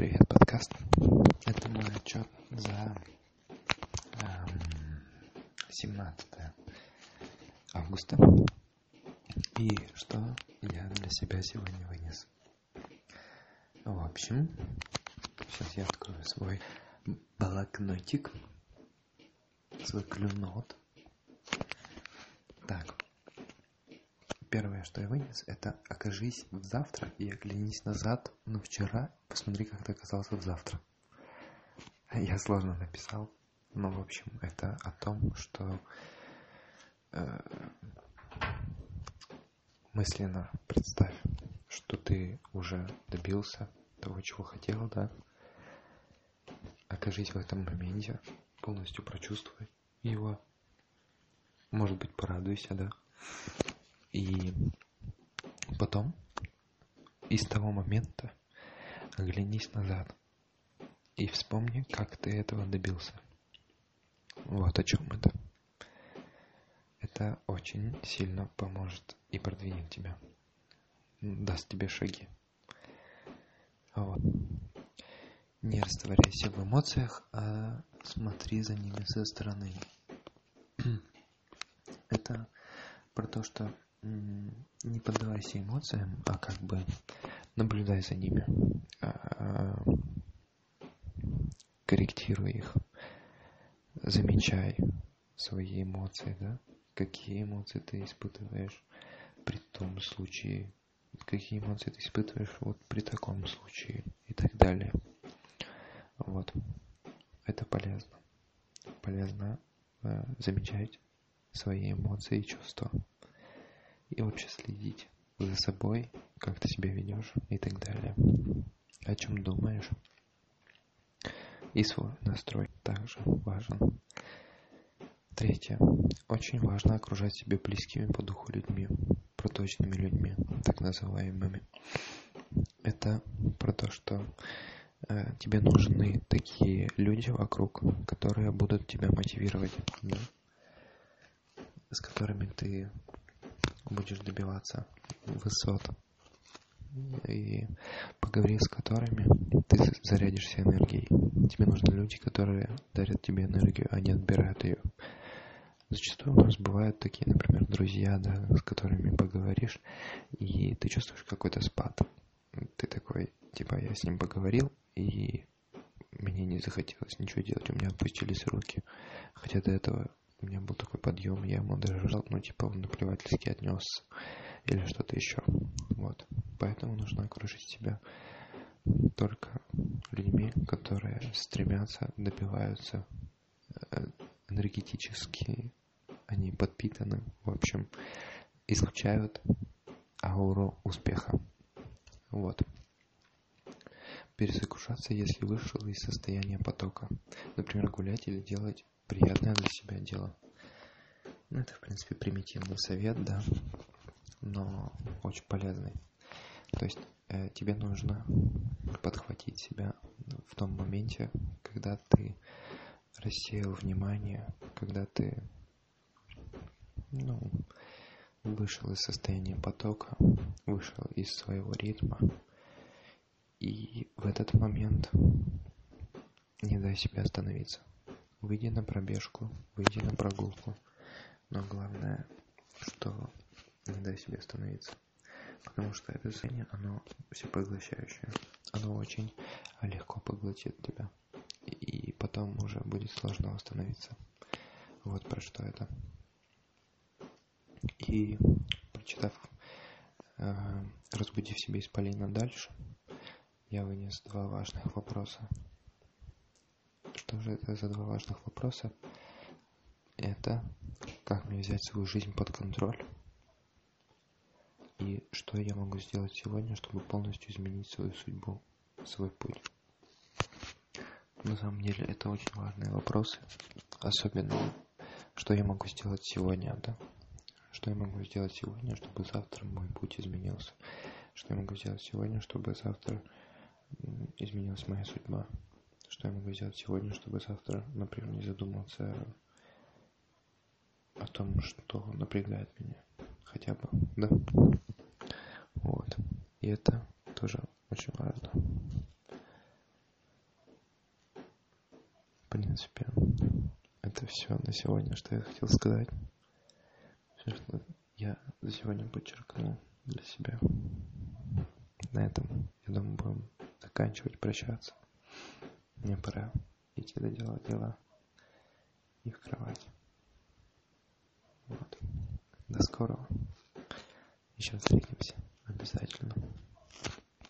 Привет, подкаст. Это мой отчет за эм, 17 августа. И что я для себя сегодня вынес. В общем, сейчас я открою свой блокнотик, свой клюнот. Так, Первое, что я вынес, это окажись в завтра и оглянись назад на вчера, посмотри, как ты оказался в завтра. Я сложно написал, но, в общем, это о том, что э, мысленно представь, что ты уже добился того, чего хотел, да. Окажись в этом моменте, полностью прочувствуй его. Может быть, порадуйся, да. И потом из того момента оглянись назад и вспомни, как ты этого добился. Вот о чем это. Это очень сильно поможет и продвинет тебя. Даст тебе шаги. Вот. Не растворяйся в эмоциях, а смотри за ними со стороны. Это про то, что не поддавайся эмоциям, а как бы наблюдай за ними, а, корректируй их, замечай свои эмоции, да, какие эмоции ты испытываешь при том случае, какие эмоции ты испытываешь вот при таком случае и так далее. Вот. Это полезно. Полезно э, замечать свои эмоции и чувства и вообще следить за собой, как ты себя ведешь и так далее. О чем думаешь. И свой настрой также важен. Третье. Очень важно окружать себя близкими по духу людьми, проточными людьми, так называемыми. Это про то, что э, тебе нужны такие люди вокруг, которые будут тебя мотивировать, да? с которыми ты будешь добиваться высот и поговори с которыми ты зарядишься энергией. Тебе нужны люди, которые дарят тебе энергию, а не отбирают ее. Зачастую у нас бывают такие, например, друзья, да, с которыми поговоришь, и ты чувствуешь какой-то спад. Ты такой, типа, я с ним поговорил, и мне не захотелось ничего делать, у меня опустились руки. Хотя до этого у меня был такой подъем, я ему даже жал, ну, типа, он наплевательски отнес или что-то еще. Вот. Поэтому нужно окружить себя только людьми, которые стремятся, добиваются э, энергетически, они подпитаны, в общем, излучают ауру успеха. Вот. Перезагружаться, если вышел из состояния потока. Например, гулять или делать приятное для себя дело. Ну, это, в принципе, примитивный совет, да, но очень полезный. То есть э, тебе нужно подхватить себя в том моменте, когда ты рассеял внимание, когда ты ну, вышел из состояния потока, вышел из своего ритма. И в этот момент не дай себе остановиться выйди на пробежку, выйди на прогулку. Но главное, что не дай себе остановиться. Потому что это состояние, оно всепоглощающее. Оно очень легко поглотит тебя. И потом уже будет сложно восстановиться. Вот про что это. И прочитав э, «Разбуди в себе исполина дальше», я вынес два важных вопроса – что же это за два важных вопроса? Это как мне взять свою жизнь под контроль? И что я могу сделать сегодня, чтобы полностью изменить свою судьбу, свой путь? На самом деле это очень важные вопросы. Особенно, что я могу сделать сегодня, да? Что я могу сделать сегодня, чтобы завтра мой путь изменился? Что я могу сделать сегодня, чтобы завтра изменилась моя судьба? что я могу сделать сегодня, чтобы завтра, например, не задуматься о том, что напрягает меня. Хотя бы, да? Вот. И это тоже очень важно. принципе, это все на сегодня, что я хотел сказать. Все, что я за сегодня подчеркнул для себя. На этом, я думаю, будем заканчивать, прощаться. Мне пора идти доделать дела и в кровать. Вот. До скорого. Еще встретимся. Обязательно.